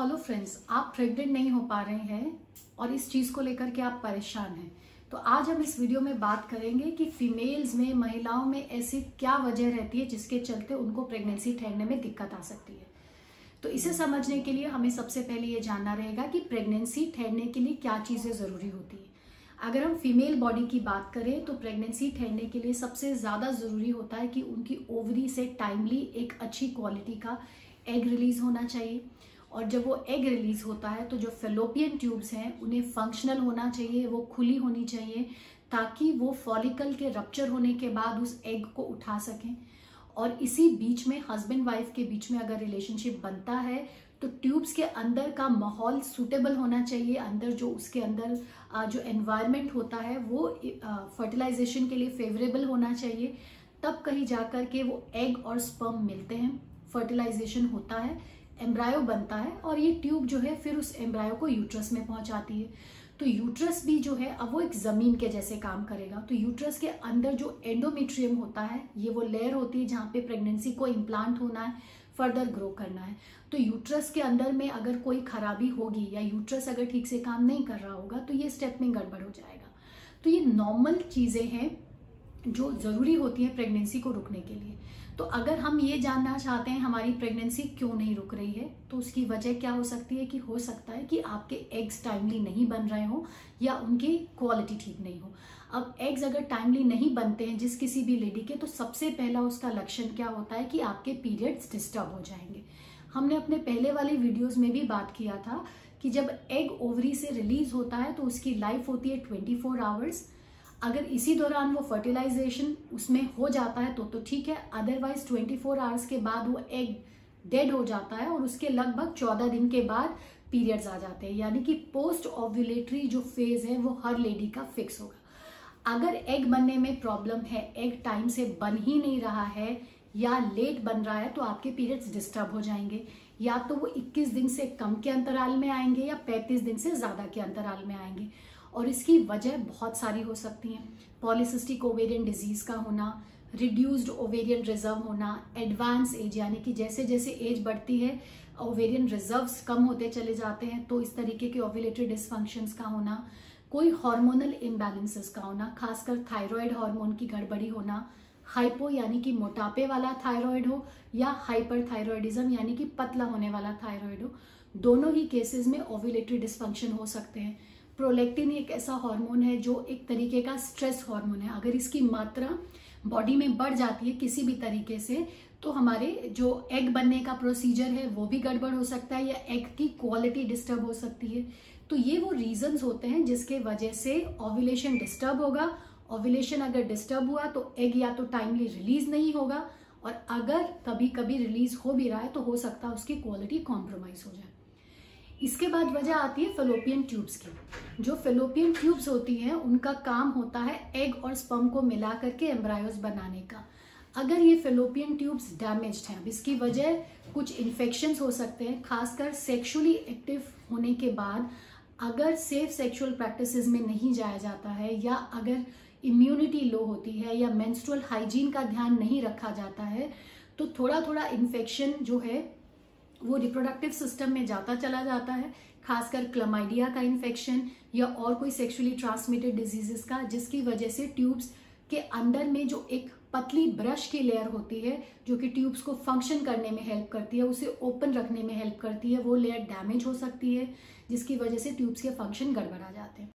Hello friends आप pregnant नहीं हो पा रहे हैं और इस चीज़ को लेकर के आप परेशान हैं। तो आज हम इस वीडियो में बात करेंगे कि फीमेल्स में, महिलाओं में ऐसी क्या वजह रहती है जिसके चलते उनको प्रेगनेंसी ठहरने में दिक्कत आ सकती है। तो इसे समझने के लिए हमें सबसे पहले ये जानना रहेगा कि प्रेगनेंसी ठहरने के लिए क्या चीज़ें ज़रूरी होती है। अगर हम फीमेल बॉडी की बात करें तो प्रेगनेंसी ठहरने के लिए सबसे ज़्यादा ज़रूरी होता है कि उनकी ओवरी से टाइमली एक अच्छी क्वालिटी का एग रिलीज़ होना चाहिए। और जब वो एग रिलीज़ होता है तो जो फेलोपियन ट्यूब्स हैं, उन्हें फंक्शनल होना चाहिए, वो खुली होनी चाहिए, ताकि वो फॉलिकल के रप्चर होने के बाद उस एग को उठा सकें। और इसी बीच में हस्बैंड वाइफ के बीच में अगर रिलेशनशिप बनता है तो ट्यूब्स के अंदर का माहौल सूटेबल होना चाहिए। अंदर जो उसके अंदर जो एनवायरनमेंट होता है, वो फर्टिलाइजेशन के लिए फेवरेबल होना चाहिए। तब कहीं जाकर के वो एग और स्पर्म मिलते हैं। फर्टिलाइजेशन होता है। एम्ब्रायो बनता है और ये ट्यूब जो है फिर उस एम्ब्रायो को यूट्रस में पहुंचाती है। तो यूट्रस भी जो है, अब वो एक ज़मीन के जैसे काम करेगा। तो यूट्रस के अंदर जो एंडोमेट्रियम होता है, ये वो लेयर होती है जहाँ पे प्रेगनेंसी को इम्प्लांट होना है फर्दर ग्रो करना है। तो यूट्रस के अंदर में अगर कोई खराबी होगी या यूट्रस अगर ठीक से काम नहीं कर रहा होगा तो ये स्टेप में गड़बड़ हो जाएगा। तो ये नॉर्मल चीज़ें हैं। जो ज़रूरी होती है प्रेगनेंसी को रुकने के लिए। तो अगर हम ये जानना चाहते हैं, हमारी प्रेगनेंसी क्यों नहीं रुक रही है तो उसकी वजह क्या हो सकती है कि हो सकता है कि आपके एग्स टाइमली नहीं बन रहे हो या उनकी क्वालिटी ठीक नहीं हो। अब एग्स अगर टाइमली नहीं बनते हैं जिस किसी भी लेडी के तो सबसे पहला उसका लक्षण क्या होता है कि आपके पीरियड्स डिस्टर्ब हो जाएँगे। हमने अपने पहले वाले वीडियोस में भी बात किया था कि जब एग ओवरी से रिलीज़ होता है तो उसकी लाइफ होती है ट्वेंटी फोर आवर्स अगर इसी दौरान वो फर्टिलाइजेशन उसमें हो जाता है तो तो ठीक है अदरवाइज़ 24 फोर आवर्स के बाद वो एग डेड हो जाता है और उसके लगभग 14 दिन के बाद पीरियड्स आ जाते हैं। यानी कि पोस्ट ओव्यूलेटरी जो फ़ेज़ है, वो हर लेडी का फिक्स होगा। अगर एग बनने में प्रॉब्लम है एग टाइम से बन ही नहीं रहा है या लेट बन रहा है तो आपके पीरियड्स डिस्टर्ब हो जाएँगे। या तो वो 21 दिन से कम के अंतराल में आएँगे या 35 दिन से ज़्यादा के अंतराल में आएँगे। और इसकी वजह बहुत सारी हो सकती हैं। पॉलिसिस्टिक ओवेरियन डिज़ीज़ का होना रिड्यूस्ड ओवेरियन रिज़र्व होना एडवांस एज यानी कि जैसे जैसे एज बढ़ती है ओवेरियन रिजर्व्स कम होते चले जाते हैं तो इस तरीके के ओविलेटरी डिसफंक्शंस का होना, कोई हार्मोनल इम्बैलेंसेस का होना, खासकर थायराइड हार्मोन की गड़बड़ी होना हाइपो यानी कि मोटापे वाला थायराइड हो, या हाइपर थायराइडिज्म यानी कि पतला होने वाला थायराइड हो, दोनों ही केसेस में ओविलेटरी डिसफंक्शन हो सकते हैं। प्रोलेक्टिन एक ऐसा हार्मोन है जो एक तरीके का स्ट्रेस हार्मोन है। अगर इसकी मात्रा बॉडी में बढ़ जाती है किसी भी तरीके से तो हमारे जो एग बनने का प्रोसीजर है, वो भी गड़बड़ हो सकता है या एग की क्वालिटी डिस्टर्ब हो सकती है। तो ये वो रीजंस होते हैं जिसके वजह से ओव्यूलेशन डिस्टर्ब होगा। ओव्यूलेशन अगर डिस्टर्ब हुआ तो एग या तो टाइमली रिलीज़ नहीं होगा। और अगर कभी कभी रिलीज़ हो भी रहा है तो हो सकता है उसकी क्वालिटी कॉम्प्रोमाइज हो जाए। इसके बाद वजह आती है फेलोपियन ट्यूब्स की। जो फेलोपियन ट्यूब्स होती हैं, उनका काम होता है एग और स्पम को मिला करके एम्ब्रायोस बनाने का। अगर ये फेलोपियन ट्यूब्स डैमेज्ड हैं, अब इसकी वजह कुछ इन्फेक्शन हो सकते हैं, खासकर सेक्सुअली एक्टिव होने के बाद। अगर सेफ़ सेक्सुअल प्रैक्टिसेस में नहीं जाया जाता है, या अगर इम्यूनिटी लो होती है, या मेंस्ट्रुअल हाइजीन का ध्यान नहीं रखा जाता है तो थोड़ा थोड़ा इन्फेक्शन जो है वो रिप्रोडक्टिव सिस्टम में जाता चला जाता है, खासकर क्लमाइडिया का इन्फेक्शन या और कोई सेक्सुअली ट्रांसमिटेड डिजीजेस का, जिसकी वजह से ट्यूब्स के अंदर में जो एक पतली ब्रश की लेयर होती है, जो कि ट्यूब्स को फ़ंक्शन करने में हेल्प करती है, उसे ओपन रखने में हेल्प करती है, वो लेयर डैमेज हो सकती है, जिसकी वजह से ट्यूब्स के फ़ंक्शन गड़बड़ा जाते हैं।